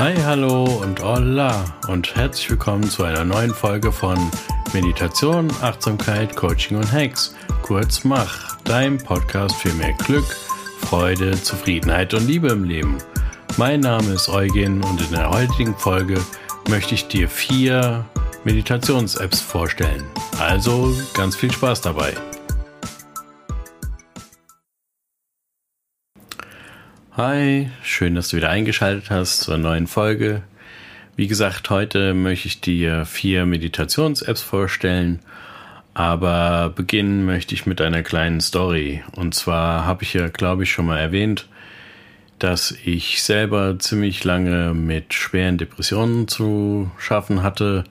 Hi, hallo und hola und herzlich willkommen zu einer neuen Folge von Meditation, Achtsamkeit, Coaching und Hacks, kurz Mach, dein Podcast für mehr Glück, Freude, Zufriedenheit und Liebe im Leben. Mein Name ist Eugen und in der heutigen Folge möchte ich dir vier Meditations-Apps vorstellen. Also ganz viel Spaß dabei. Hi, schön, dass du wieder eingeschaltet hast zur neuen Folge. Wie gesagt, heute möchte ich dir vier Meditations-Apps vorstellen, aber beginnen möchte ich mit einer kleinen Story. Und zwar habe ich ja, glaube ich, schon mal erwähnt, dass ich selber ziemlich lange mit schweren Depressionen zu schaffen hatte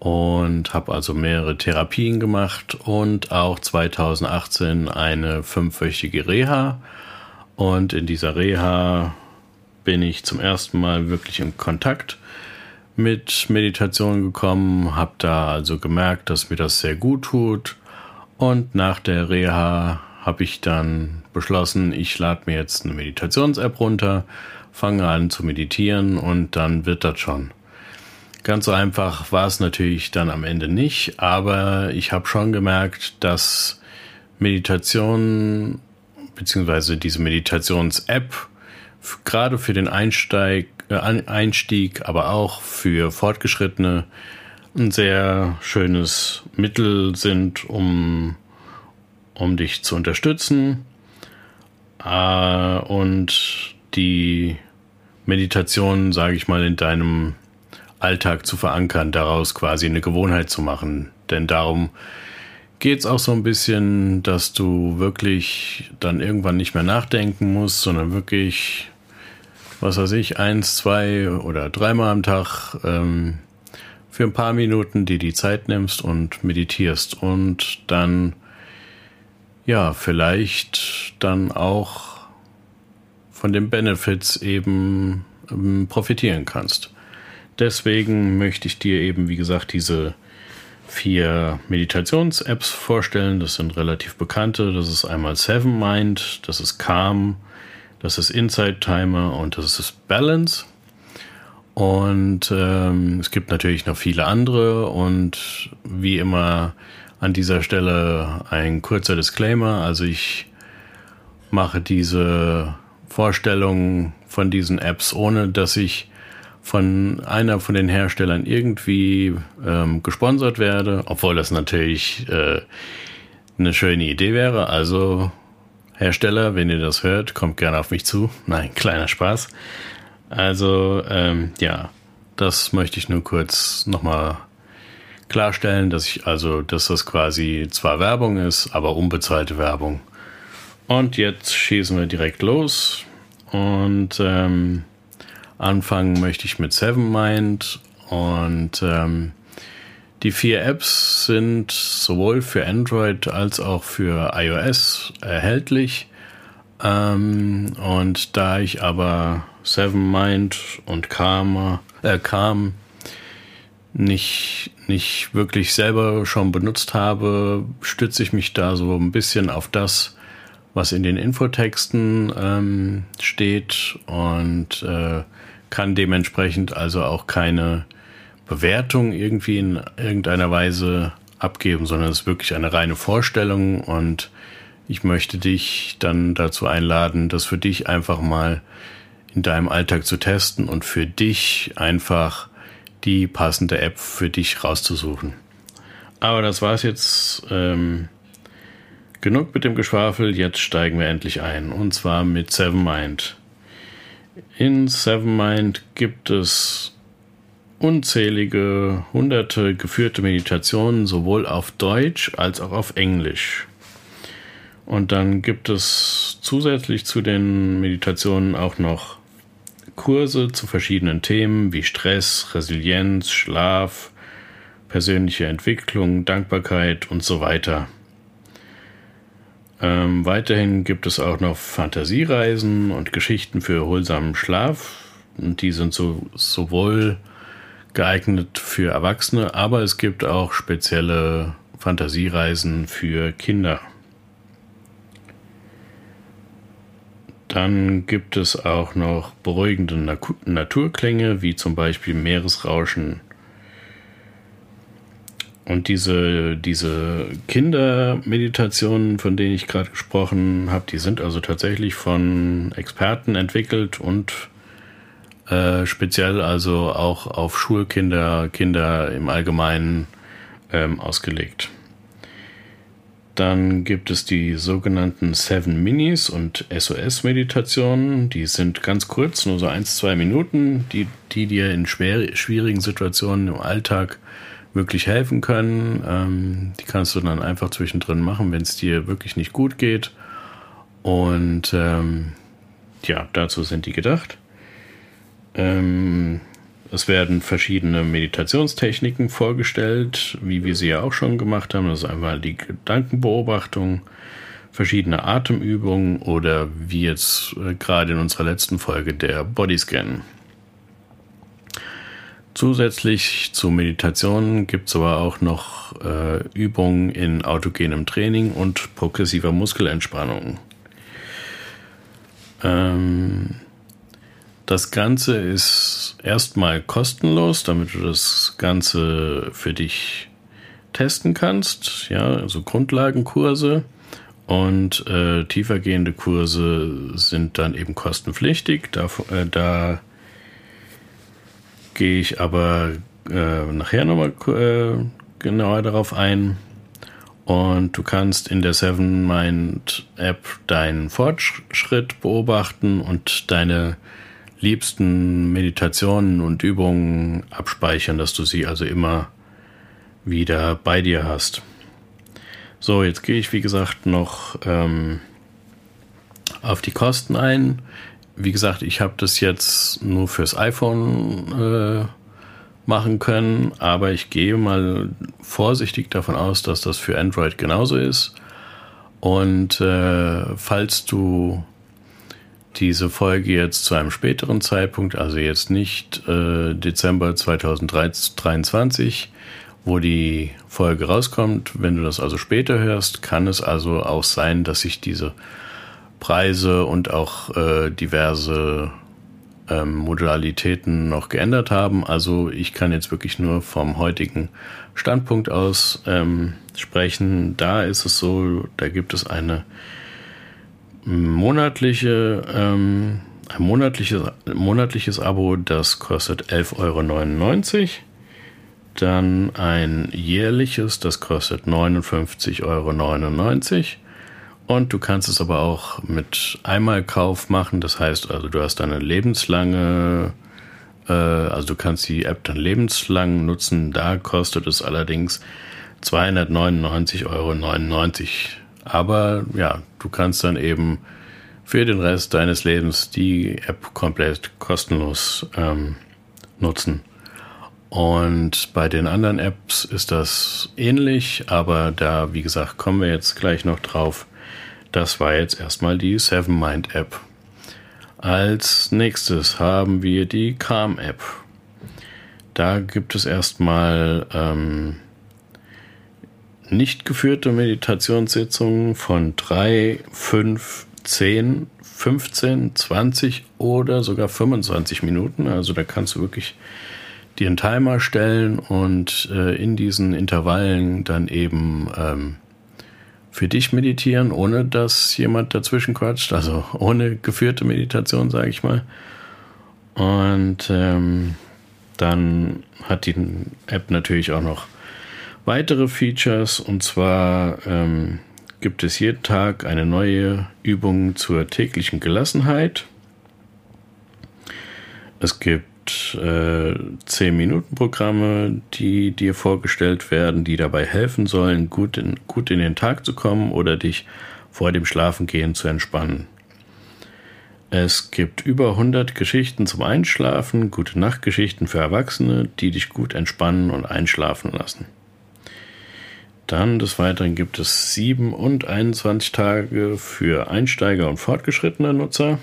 und habe also mehrere Therapien gemacht und auch 2018 eine fünfwöchige Reha und in dieser Reha bin ich zum ersten Mal wirklich in Kontakt mit Meditation gekommen, habe da also gemerkt, dass mir das sehr gut tut. Und nach der Reha habe ich dann beschlossen, ich lade mir jetzt eine Meditations-App runter, fange an zu meditieren und dann wird das schon. Ganz so einfach war es natürlich dann am Ende nicht, aber ich habe schon gemerkt, dass Meditation beziehungsweise diese Meditations-App gerade für den Einsteig, äh, Einstieg, aber auch für Fortgeschrittene ein sehr schönes Mittel sind, um, um dich zu unterstützen äh, und die Meditation, sage ich mal, in deinem Alltag zu verankern, daraus quasi eine Gewohnheit zu machen. Denn darum geht es auch so ein bisschen, dass du wirklich dann irgendwann nicht mehr nachdenken musst, sondern wirklich, was weiß ich, eins, zwei oder dreimal am Tag ähm, für ein paar Minuten dir die Zeit nimmst und meditierst und dann ja vielleicht dann auch von den Benefits eben ähm, profitieren kannst. Deswegen möchte ich dir eben, wie gesagt, diese vier Meditations-Apps vorstellen. Das sind relativ bekannte. Das ist einmal Seven Mind, das ist Calm, das ist Insight Timer und das ist Balance. Und ähm, es gibt natürlich noch viele andere und wie immer an dieser Stelle ein kurzer Disclaimer. Also ich mache diese Vorstellung von diesen Apps, ohne dass ich von einer von den Herstellern irgendwie ähm, gesponsert werde, obwohl das natürlich äh, eine schöne Idee wäre. Also Hersteller, wenn ihr das hört, kommt gerne auf mich zu. Nein, kleiner Spaß. Also ähm, ja, das möchte ich nur kurz nochmal klarstellen, dass ich also, dass das quasi zwar Werbung ist, aber unbezahlte Werbung. Und jetzt schießen wir direkt los und ähm, Anfangen möchte ich mit Seven Mind und ähm, die vier Apps sind sowohl für Android als auch für iOS erhältlich. Ähm, und da ich aber Seven Mind und Calm, äh, Calm nicht, nicht wirklich selber schon benutzt habe, stütze ich mich da so ein bisschen auf das, was in den Infotexten ähm, steht und äh, kann dementsprechend also auch keine Bewertung irgendwie in irgendeiner Weise abgeben, sondern es ist wirklich eine reine Vorstellung und ich möchte dich dann dazu einladen, das für dich einfach mal in deinem Alltag zu testen und für dich einfach die passende App für dich rauszusuchen. Aber das war's jetzt. Ähm, genug mit dem Geschwafel. Jetzt steigen wir endlich ein. Und zwar mit Seven Mind. In Sevenmind gibt es unzählige, hunderte geführte Meditationen, sowohl auf Deutsch als auch auf Englisch. Und dann gibt es zusätzlich zu den Meditationen auch noch Kurse zu verschiedenen Themen wie Stress, Resilienz, Schlaf, persönliche Entwicklung, Dankbarkeit und so weiter. Ähm, weiterhin gibt es auch noch Fantasiereisen und Geschichten für erholsamen Schlaf. Und die sind so, sowohl geeignet für Erwachsene, aber es gibt auch spezielle Fantasiereisen für Kinder. Dann gibt es auch noch beruhigende Naturklänge, wie zum Beispiel Meeresrauschen. Und diese, diese Kindermeditationen, von denen ich gerade gesprochen habe, die sind also tatsächlich von Experten entwickelt und äh, speziell also auch auf Schulkinder, Kinder im Allgemeinen ähm, ausgelegt. Dann gibt es die sogenannten Seven Minis und SOS-Meditationen. Die sind ganz kurz, nur so ein, zwei Minuten, die, die dir in schwer, schwierigen Situationen im Alltag wirklich helfen können. Ähm, die kannst du dann einfach zwischendrin machen, wenn es dir wirklich nicht gut geht. Und ähm, ja, dazu sind die gedacht. Ähm, es werden verschiedene Meditationstechniken vorgestellt, wie wir sie ja auch schon gemacht haben. Das ist einmal die Gedankenbeobachtung, verschiedene Atemübungen oder wie jetzt äh, gerade in unserer letzten Folge der Bodyscan. Zusätzlich zu Meditationen gibt es aber auch noch äh, Übungen in autogenem Training und progressiver Muskelentspannung. Ähm, das Ganze ist erstmal kostenlos, damit du das Ganze für dich testen kannst. Ja, also Grundlagenkurse und äh, tiefergehende Kurse sind dann eben kostenpflichtig. Da, äh, da gehe ich aber äh, nachher nochmal äh, genauer darauf ein. Und du kannst in der Seven Mind App deinen Fortschritt beobachten und deine liebsten Meditationen und Übungen abspeichern, dass du sie also immer wieder bei dir hast. So, jetzt gehe ich wie gesagt noch ähm, auf die Kosten ein. Wie gesagt, ich habe das jetzt nur fürs iPhone äh, machen können, aber ich gehe mal vorsichtig davon aus, dass das für Android genauso ist. Und äh, falls du diese Folge jetzt zu einem späteren Zeitpunkt, also jetzt nicht äh, Dezember 2023, wo die Folge rauskommt. Wenn du das also später hörst, kann es also auch sein, dass sich diese Preise und auch äh, diverse ähm, Modalitäten noch geändert haben. Also ich kann jetzt wirklich nur vom heutigen Standpunkt aus ähm, sprechen. Da ist es so, da gibt es eine monatliche, ähm, ein monatliches, monatliches Abo, das kostet 11,99 Euro. Dann ein jährliches, das kostet 59,99 Euro. Und du kannst es aber auch mit Einmalkauf machen. Das heißt also, du hast eine lebenslange, äh, also du kannst die App dann lebenslang nutzen. Da kostet es allerdings 299,99 Euro aber ja, du kannst dann eben für den Rest deines Lebens die App komplett kostenlos ähm, nutzen. Und bei den anderen Apps ist das ähnlich, aber da, wie gesagt, kommen wir jetzt gleich noch drauf. Das war jetzt erstmal die Seven Mind App. Als nächstes haben wir die Calm App. Da gibt es erstmal ähm, nicht geführte Meditationssitzungen von 3, 5, 10, 15, 20 oder sogar 25 Minuten. Also da kannst du wirklich dir einen Timer stellen und äh, in diesen Intervallen dann eben ähm, für dich meditieren, ohne dass jemand dazwischen quatscht. Also ohne geführte Meditation, sage ich mal. Und ähm, dann hat die App natürlich auch noch weitere Features und zwar ähm, gibt es jeden Tag eine neue Übung zur täglichen Gelassenheit. Es gibt äh, 10-Minuten-Programme, die dir vorgestellt werden, die dabei helfen sollen, gut in, gut in den Tag zu kommen oder dich vor dem Schlafengehen zu entspannen. Es gibt über 100 Geschichten zum Einschlafen, gute Nachtgeschichten für Erwachsene, die dich gut entspannen und einschlafen lassen. Dann des Weiteren gibt es 7 und 21 Tage für Einsteiger und fortgeschrittene Nutzer.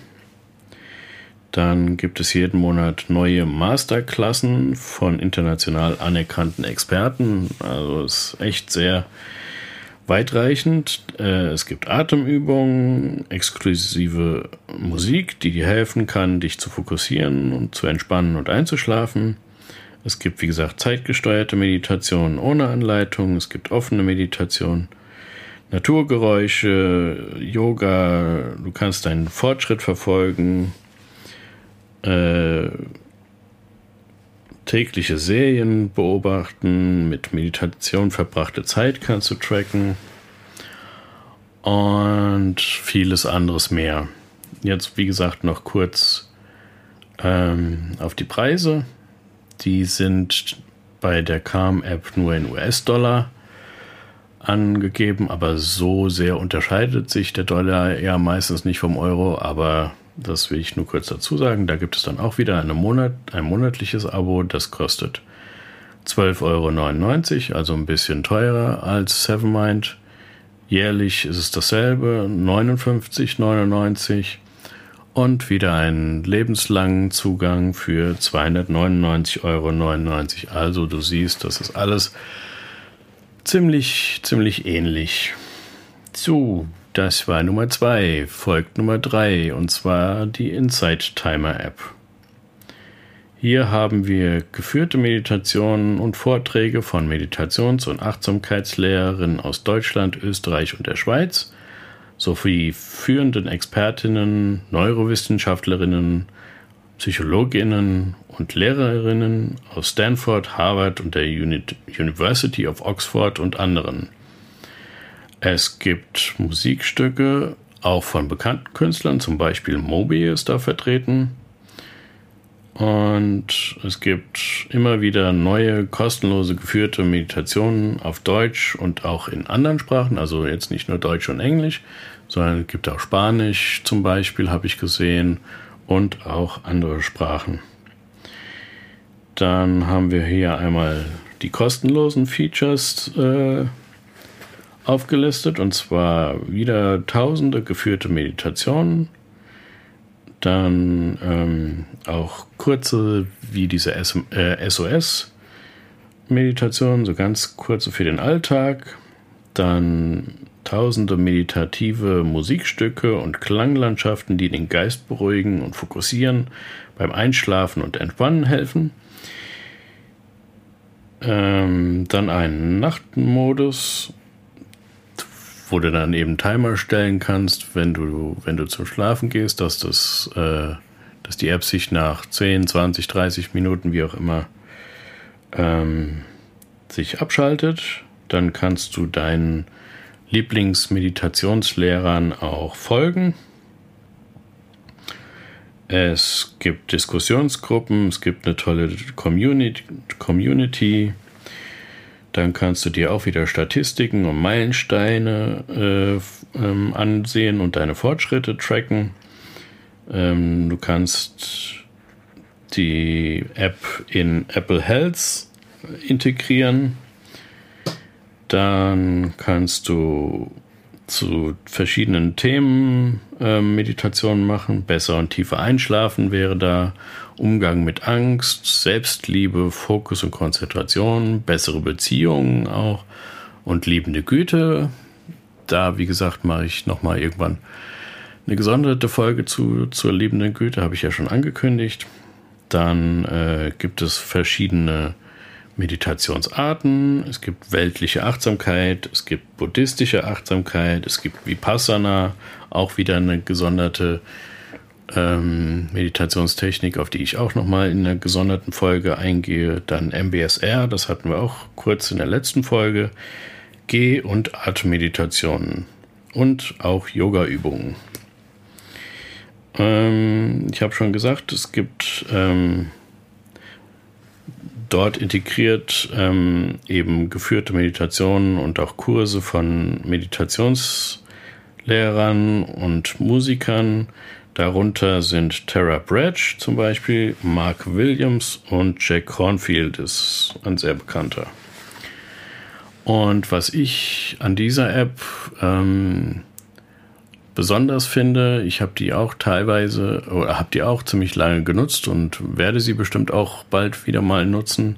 Dann gibt es jeden Monat neue Masterklassen von international anerkannten Experten. Also ist echt sehr weitreichend. Äh, es gibt Atemübungen, exklusive Musik, die dir helfen kann, dich zu fokussieren und zu entspannen und einzuschlafen. Es gibt, wie gesagt, zeitgesteuerte Meditationen ohne Anleitung. Es gibt offene Meditation, Naturgeräusche, Yoga. Du kannst deinen Fortschritt verfolgen. Äh, tägliche Serien beobachten, mit Meditation verbrachte Zeit kannst du tracken und vieles anderes mehr. Jetzt, wie gesagt, noch kurz ähm, auf die Preise. Die sind bei der Calm-App nur in US-Dollar angegeben, aber so sehr unterscheidet sich der Dollar ja meistens nicht vom Euro, aber das will ich nur kurz dazu sagen. Da gibt es dann auch wieder Monat, ein monatliches Abo, das kostet 12,99 Euro, also ein bisschen teurer als Sevenmind. Jährlich ist es dasselbe, 59,99 Euro und wieder einen lebenslangen Zugang für 299,99 Euro. Also du siehst, das ist alles ziemlich, ziemlich ähnlich. So, das war Nummer 2, folgt Nummer 3 und zwar die Insight Timer App. Hier haben wir geführte Meditationen und Vorträge von Meditations- und Achtsamkeitslehrerinnen aus Deutschland, Österreich und der Schweiz sowie führenden Expertinnen, Neurowissenschaftlerinnen, Psychologinnen und Lehrerinnen aus Stanford, Harvard und der University of Oxford und anderen. Es gibt Musikstücke auch von bekannten Künstlern, zum Beispiel Moby ist da vertreten. Und es gibt immer wieder neue, kostenlose geführte Meditationen auf Deutsch und auch in anderen Sprachen, also jetzt nicht nur Deutsch und Englisch, sondern es gibt auch Spanisch zum Beispiel, habe ich gesehen, und auch andere Sprachen. Dann haben wir hier einmal die kostenlosen Features äh, aufgelistet, und zwar wieder tausende geführte Meditationen dann ähm, auch kurze wie diese äh, SOS-Meditation, so ganz kurze für den Alltag. Dann tausende meditative Musikstücke und Klanglandschaften, die den Geist beruhigen und fokussieren, beim Einschlafen und Entspannen helfen. Ähm, dann einen Nachtmodus, wo du dann eben Timer stellen kannst, wenn du, wenn du zum Schlafen gehst, dass das, äh, dass die App sich nach 10, 20, 30 Minuten, wie auch immer, ähm, sich abschaltet. Dann kannst du deinen Lieblingsmeditationslehrern auch folgen. Es gibt Diskussionsgruppen, es gibt eine tolle Community, Community dann kannst du dir auch wieder Statistiken und Meilensteine äh, ähm, ansehen und deine Fortschritte tracken. Ähm, du kannst die App in Apple Health integrieren. Dann kannst du zu verschiedenen Themen äh, Meditationen machen. Besser und tiefer einschlafen wäre da. Umgang mit Angst, Selbstliebe, Fokus und Konzentration, bessere Beziehungen auch und liebende Güte. Da, wie gesagt, mache ich nochmal irgendwann eine gesonderte Folge zu, zur liebenden Güte, habe ich ja schon angekündigt. Dann äh, gibt es verschiedene Meditationsarten, es gibt weltliche Achtsamkeit, es gibt buddhistische Achtsamkeit, es gibt Vipassana, auch wieder eine gesonderte ähm, Meditationstechnik, auf die ich auch nochmal in einer gesonderten Folge eingehe. Dann MBSR, das hatten wir auch kurz in der letzten Folge. Geh- und Atemmeditationen und auch Yoga-Übungen. Ähm, ich habe schon gesagt, es gibt ähm, dort integriert ähm, eben geführte Meditationen und auch Kurse von Meditationslehrern und Musikern Darunter sind Tara Bradge zum Beispiel, Mark Williams und Jack Cornfield ist ein sehr bekannter. Und was ich an dieser App ähm, besonders finde, ich habe die auch teilweise oder habe die auch ziemlich lange genutzt und werde sie bestimmt auch bald wieder mal nutzen.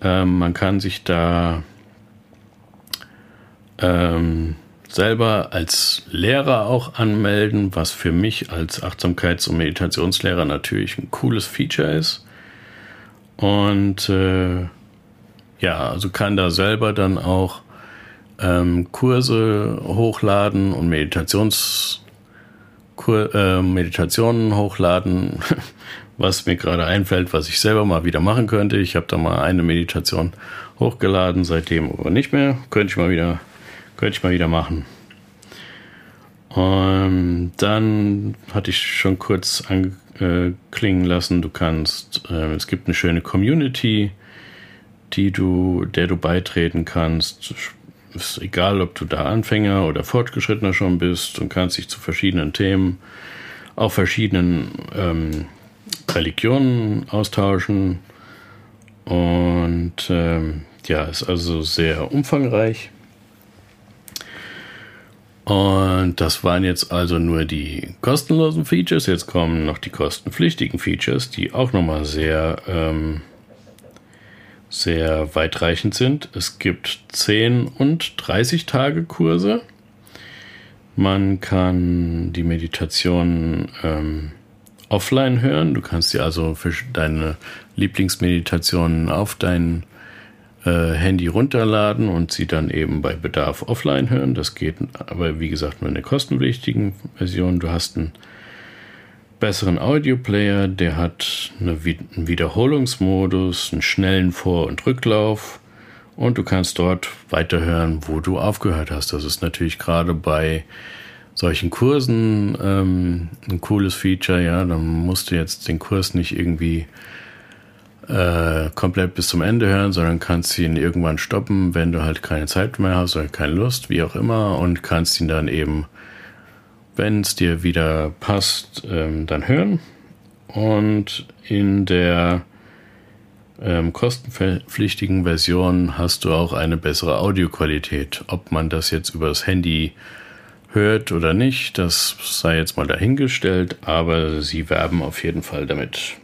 Ähm, man kann sich da ähm, selber als Lehrer auch anmelden, was für mich als Achtsamkeits- und Meditationslehrer natürlich ein cooles Feature ist. Und äh, ja, also kann da selber dann auch ähm, Kurse hochladen und Meditations Kur äh, Meditationen hochladen, was mir gerade einfällt, was ich selber mal wieder machen könnte. Ich habe da mal eine Meditation hochgeladen, seitdem aber nicht mehr. Könnte ich mal wieder, könnte ich mal wieder machen. Und dann hatte ich schon kurz anklingen lassen, du kannst, äh, es gibt eine schöne Community, die du, der du beitreten kannst. Ist egal, ob du da Anfänger oder Fortgeschrittener schon bist und kannst dich zu verschiedenen Themen, auch verschiedenen ähm, Religionen austauschen. Und ähm, ja, ist also sehr umfangreich. Und das waren jetzt also nur die kostenlosen Features. Jetzt kommen noch die kostenpflichtigen Features, die auch nochmal sehr, ähm, sehr weitreichend sind. Es gibt 10 und 30 Tage Kurse. Man kann die Meditation ähm, offline hören. Du kannst dir also für deine Lieblingsmeditationen auf dein äh, Handy runterladen und sie dann eben bei Bedarf offline hören. Das geht aber wie gesagt nur in der kostenpflichtigen Version. Du hast einen besseren Audioplayer, der hat eine, einen Wiederholungsmodus, einen schnellen Vor- und Rücklauf und du kannst dort weiterhören, wo du aufgehört hast. Das ist natürlich gerade bei solchen Kursen ähm, ein cooles Feature, ja. Dann musst du jetzt den Kurs nicht irgendwie äh, komplett bis zum Ende hören, sondern kannst ihn irgendwann stoppen, wenn du halt keine Zeit mehr hast oder keine Lust, wie auch immer, und kannst ihn dann eben, wenn es dir wieder passt, ähm, dann hören. Und in der ähm, kostenpflichtigen Version hast du auch eine bessere Audioqualität. Ob man das jetzt übers Handy hört oder nicht, das sei jetzt mal dahingestellt, aber sie werben auf jeden Fall damit.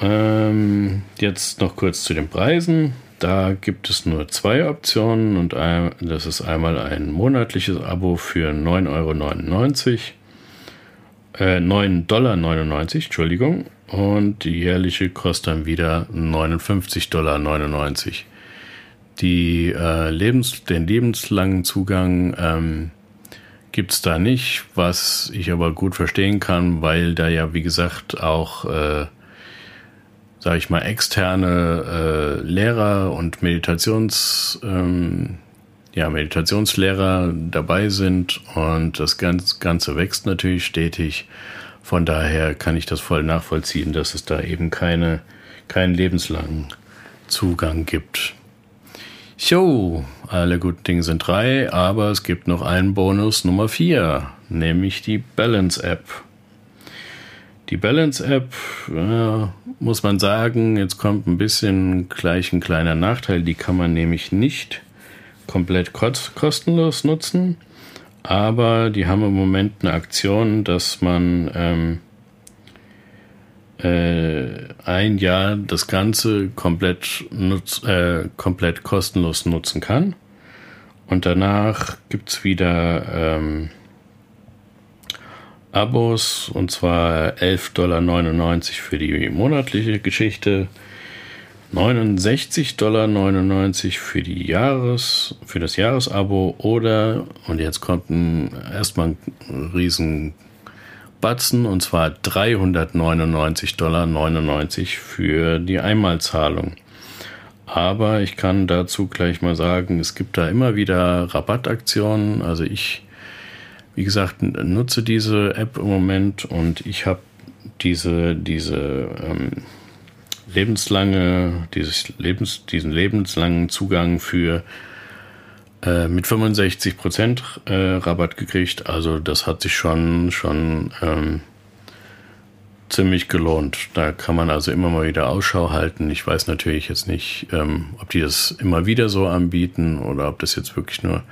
Ähm, jetzt noch kurz zu den Preisen. Da gibt es nur zwei Optionen und ein, das ist einmal ein monatliches Abo für 9,99 Euro. Äh, 9,99 Dollar, Entschuldigung. Und die jährliche kostet dann wieder 59,99 Dollar die äh, Lebens, den lebenslangen Zugang ähm, gibt es da nicht, was ich aber gut verstehen kann, weil da ja, wie gesagt, auch, äh, sage ich mal, externe äh, Lehrer und Meditations, ähm, ja, Meditationslehrer dabei sind und das Ganze wächst natürlich stetig. Von daher kann ich das voll nachvollziehen, dass es da eben keine, keinen lebenslangen Zugang gibt. Jo, alle guten Dinge sind drei, aber es gibt noch einen Bonus Nummer vier, nämlich die Balance App. Die Balance App, äh, muss man sagen, jetzt kommt ein bisschen gleich ein kleiner Nachteil, die kann man nämlich nicht komplett kostenlos nutzen, aber die haben im Moment eine Aktion, dass man ähm, äh, ein Jahr das Ganze komplett, nutz, äh, komplett kostenlos nutzen kann. Und danach gibt es wieder ähm, Abos und zwar 11,99 Dollar für die monatliche Geschichte, 69,99 Dollar für die Jahres, für das Jahresabo oder, und jetzt kommt ein, erstmal ein riesen Batzen und zwar 399,99 Dollar für die Einmalzahlung. Aber ich kann dazu gleich mal sagen, es gibt da immer wieder Rabattaktionen. Also ich, wie gesagt, nutze diese App im Moment und ich habe diese, diese ähm, lebenslange, dieses Lebens, diesen lebenslangen Zugang für äh, mit 65 Prozent äh, Rabatt gekriegt. Also das hat sich schon schon ähm, ziemlich gelohnt. Da kann man also immer mal wieder Ausschau halten. Ich weiß natürlich jetzt nicht, ähm, ob die das immer wieder so anbieten oder ob das jetzt wirklich nur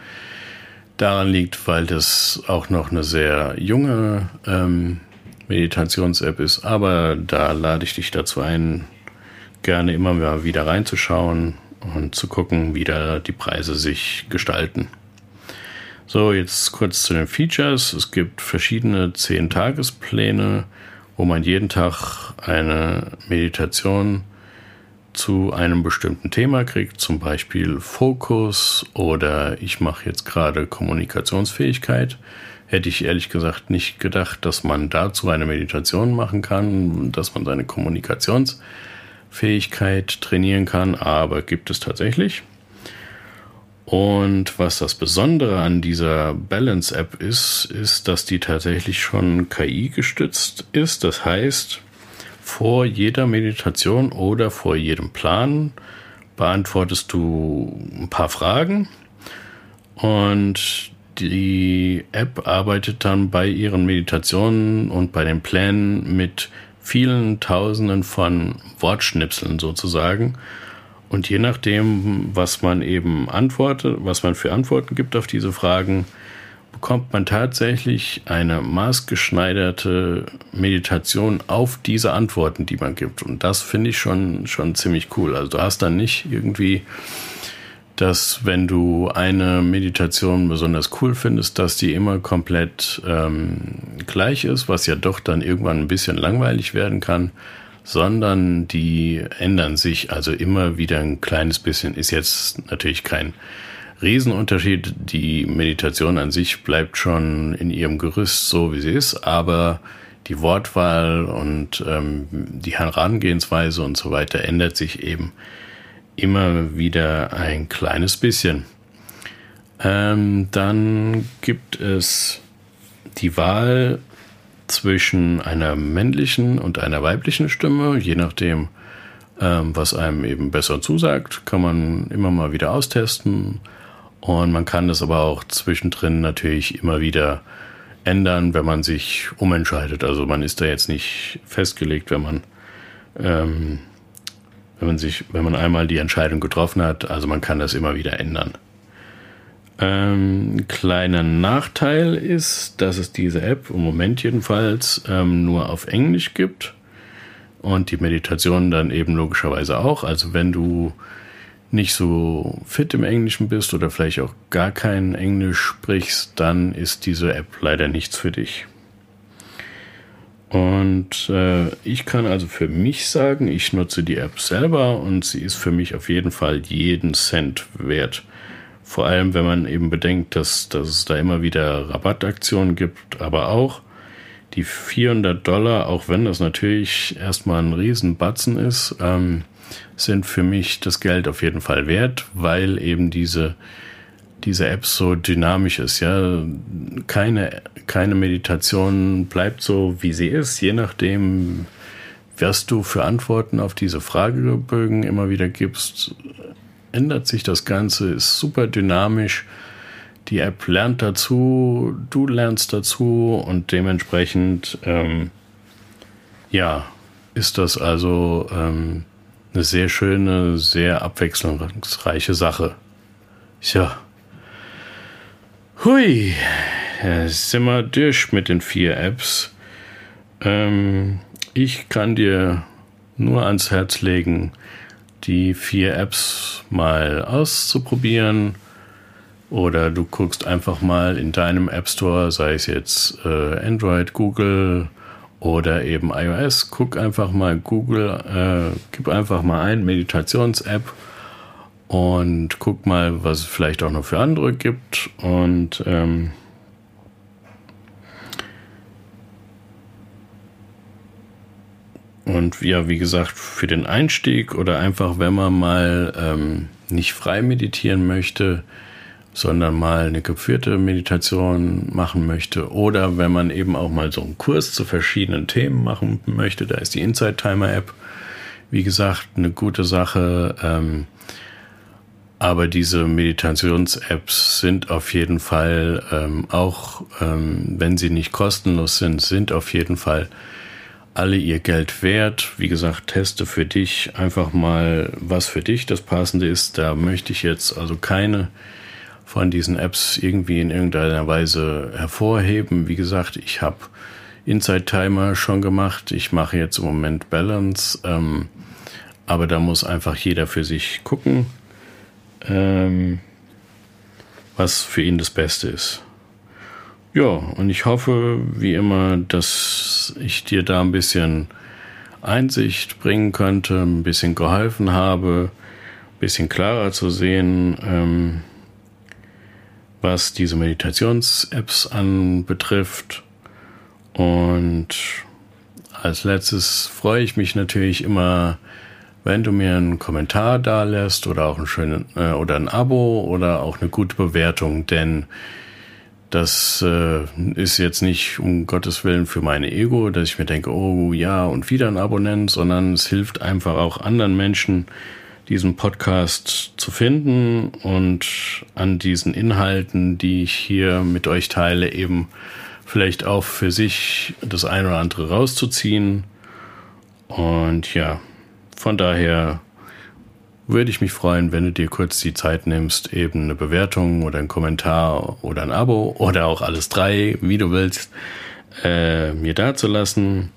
daran liegt, weil das auch noch eine sehr junge ähm, Meditations-App ist. Aber da lade ich dich dazu ein, gerne immer mal wieder reinzuschauen und zu gucken, wie da die Preise sich gestalten. So, jetzt kurz zu den Features. Es gibt verschiedene 10-Tagespläne, wo man jeden Tag eine Meditation zu einem bestimmten Thema kriegt, zum Beispiel Fokus oder ich mache jetzt gerade Kommunikationsfähigkeit. Hätte ich ehrlich gesagt nicht gedacht, dass man dazu eine Meditation machen kann, dass man seine Kommunikationsfähigkeit trainieren kann, aber gibt es tatsächlich. Und was das Besondere an dieser Balance-App ist, ist, dass die tatsächlich schon KI gestützt ist. Das heißt, vor jeder Meditation oder vor jedem Plan beantwortest du ein paar Fragen und die App arbeitet dann bei ihren Meditationen und bei den Plänen mit vielen Tausenden von Wortschnipseln sozusagen. Und je nachdem, was man eben antwortet, was man für Antworten gibt auf diese Fragen, bekommt man tatsächlich eine maßgeschneiderte Meditation auf diese Antworten, die man gibt. Und das finde ich schon, schon ziemlich cool. Also du hast dann nicht irgendwie, dass wenn du eine Meditation besonders cool findest, dass die immer komplett ähm, gleich ist, was ja doch dann irgendwann ein bisschen langweilig werden kann sondern die ändern sich also immer wieder ein kleines bisschen. Ist jetzt natürlich kein Riesenunterschied. Die Meditation an sich bleibt schon in ihrem Gerüst so, wie sie ist, aber die Wortwahl und ähm, die Herangehensweise und so weiter ändert sich eben immer wieder ein kleines bisschen. Ähm, dann gibt es die Wahl zwischen einer männlichen und einer weiblichen Stimme, je nachdem, ähm, was einem eben besser zusagt, kann man immer mal wieder austesten. Und man kann das aber auch zwischendrin natürlich immer wieder ändern, wenn man sich umentscheidet. Also man ist da jetzt nicht festgelegt, wenn man, ähm, wenn man sich, wenn man einmal die Entscheidung getroffen hat. Also man kann das immer wieder ändern. Ähm, kleiner Nachteil ist, dass es diese App im Moment jedenfalls ähm, nur auf Englisch gibt und die Meditation dann eben logischerweise auch. Also wenn du nicht so fit im Englischen bist oder vielleicht auch gar kein Englisch sprichst, dann ist diese App leider nichts für dich. Und äh, ich kann also für mich sagen, ich nutze die App selber und sie ist für mich auf jeden Fall jeden Cent wert. Vor allem, wenn man eben bedenkt, dass, dass es da immer wieder Rabattaktionen gibt, aber auch die 400 Dollar, auch wenn das natürlich erstmal ein Riesenbatzen ist, ähm, sind für mich das Geld auf jeden Fall wert, weil eben diese, diese App so dynamisch ist. Ja, keine, keine Meditation bleibt so, wie sie ist, je nachdem, was du für Antworten auf diese Fragebögen immer wieder gibst, ändert sich das Ganze, ist super dynamisch. Die App lernt dazu, du lernst dazu und dementsprechend, ähm, ja, ist das also ähm, eine sehr schöne, sehr abwechslungsreiche Sache. Ja. Hui, ja, sind wir durch mit den vier Apps. Ähm, ich kann dir nur ans Herz legen, die vier Apps mal auszuprobieren. Oder du guckst einfach mal in deinem App Store, sei es jetzt äh, Android, Google oder eben iOS, guck einfach mal Google, äh, gib einfach mal ein Meditations-App und guck mal, was es vielleicht auch noch für andere gibt. Und ähm, Und ja, wie gesagt, für den Einstieg oder einfach, wenn man mal ähm, nicht frei meditieren möchte, sondern mal eine geführte Meditation machen möchte oder wenn man eben auch mal so einen Kurs zu verschiedenen Themen machen möchte, da ist die Inside Timer App, wie gesagt, eine gute Sache. Ähm, aber diese Meditations-Apps sind auf jeden Fall ähm, auch, ähm, wenn sie nicht kostenlos sind, sind auf jeden Fall alle ihr Geld wert. Wie gesagt, teste für dich einfach mal, was für dich das Passende ist. Da möchte ich jetzt also keine von diesen Apps irgendwie in irgendeiner Weise hervorheben. Wie gesagt, ich habe Inside Timer schon gemacht. Ich mache jetzt im Moment Balance. Ähm, aber da muss einfach jeder für sich gucken. ähm, was für ihn das Beste ist. Ja, und ich hoffe, wie immer, dass ich dir da ein bisschen Einsicht bringen könnte, ein bisschen geholfen habe, ein bisschen klarer zu sehen, ähm, was diese Meditations-Apps anbetrifft. Und als letztes freue ich mich natürlich immer, wenn du mir einen Kommentar da lässt oder auch ein schönen äh, oder ein Abo oder auch eine gute Bewertung, denn das äh, ist jetzt nicht um Gottes Willen für meine Ego, dass ich mir denke, oh ja, und wieder ein Abonnent, sondern es hilft einfach auch anderen Menschen, diesen Podcast zu finden und an diesen Inhalten, die ich hier mit euch teile, eben vielleicht auch für sich das eine oder andere rauszuziehen. Und ja, von daher würde ich mich freuen, wenn du dir kurz die Zeit nimmst, eben eine Bewertung oder einen Kommentar oder ein Abo oder auch alles drei, wie du willst, äh, mir dazulassen.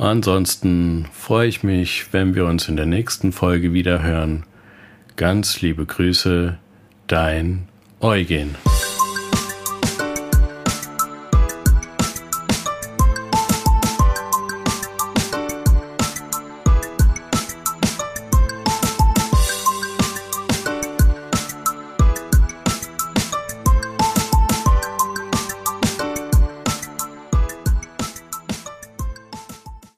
Ansonsten freue ich mich, wenn wir uns in der nächsten Folge wieder hören. Ganz liebe Grüße, dein Eugen.